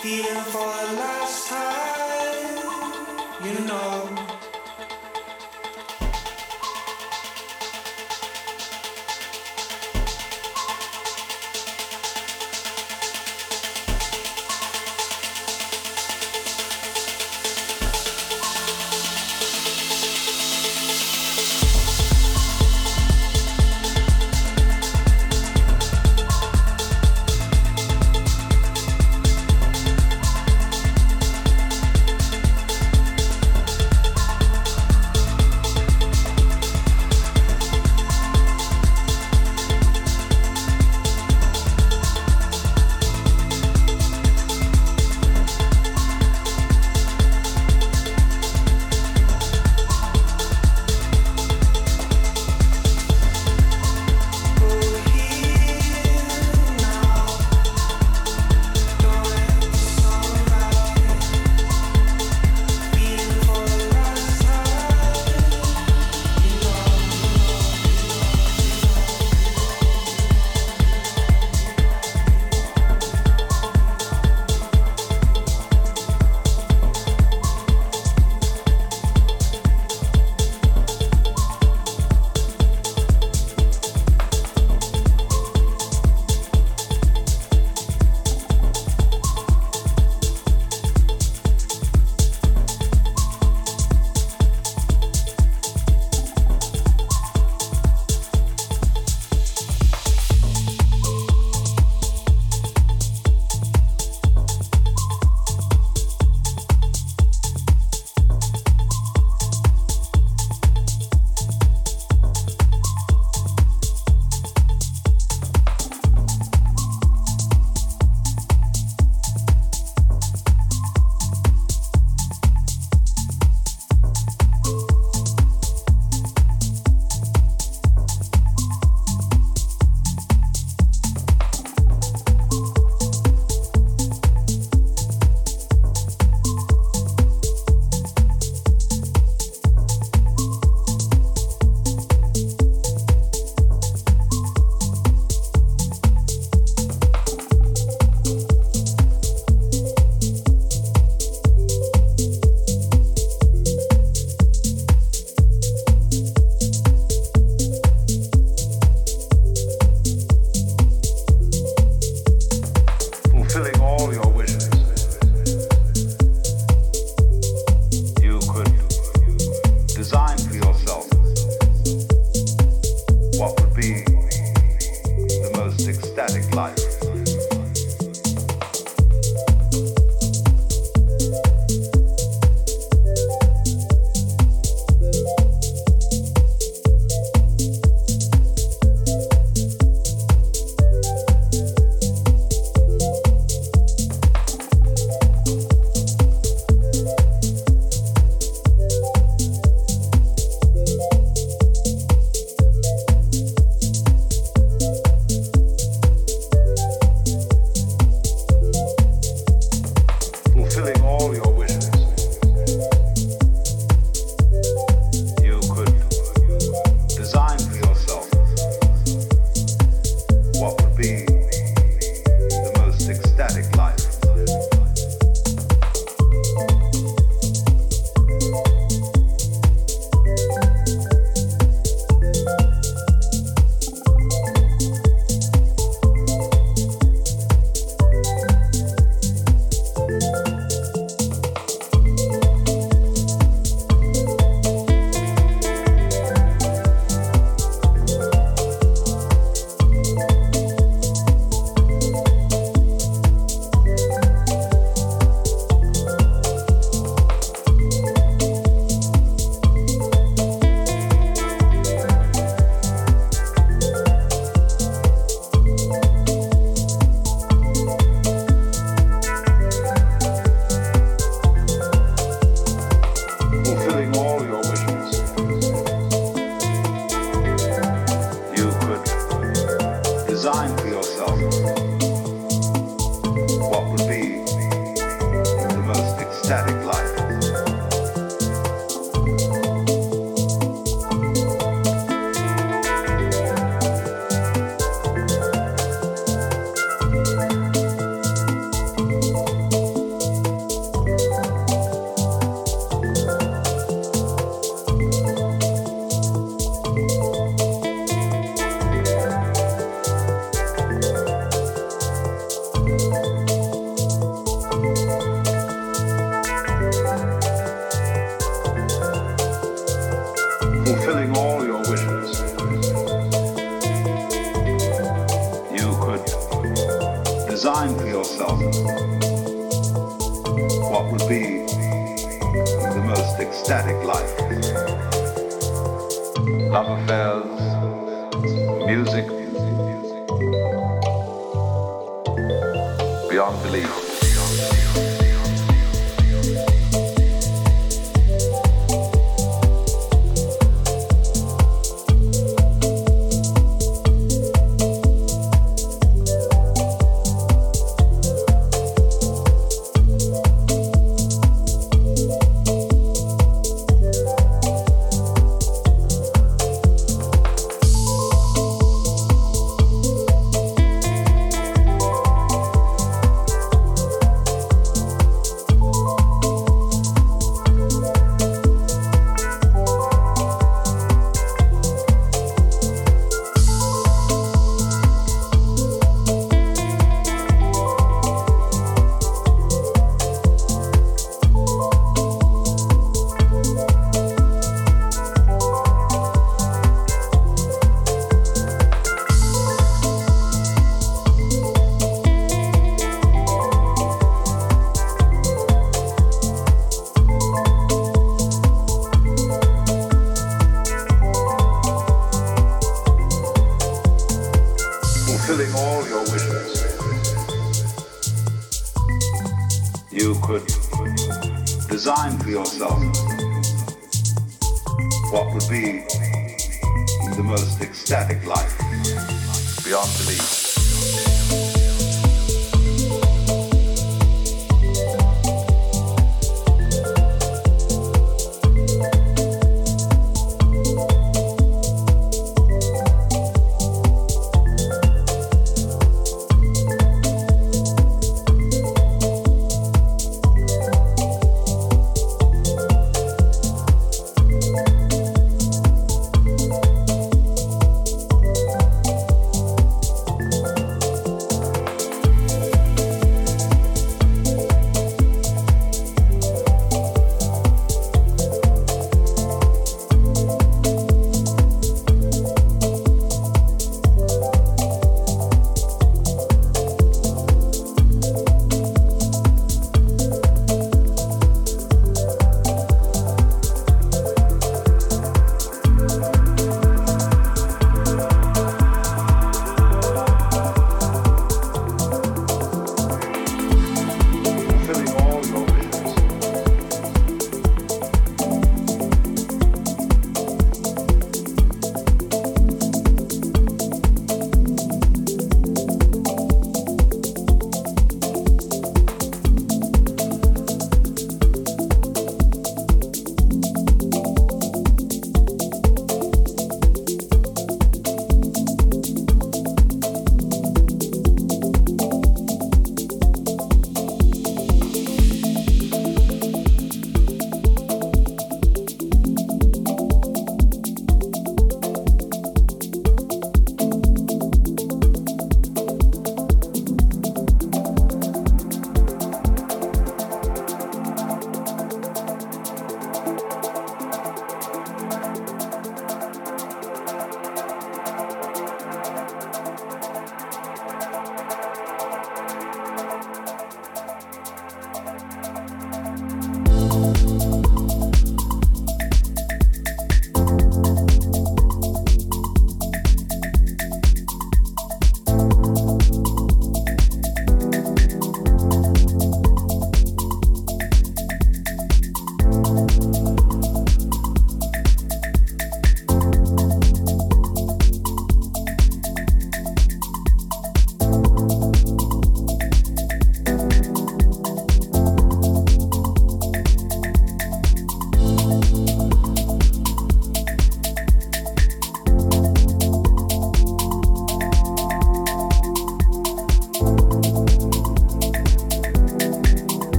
Feeling for the last time, you know. being. Ecstatic life. Love affairs, music, beyond belief.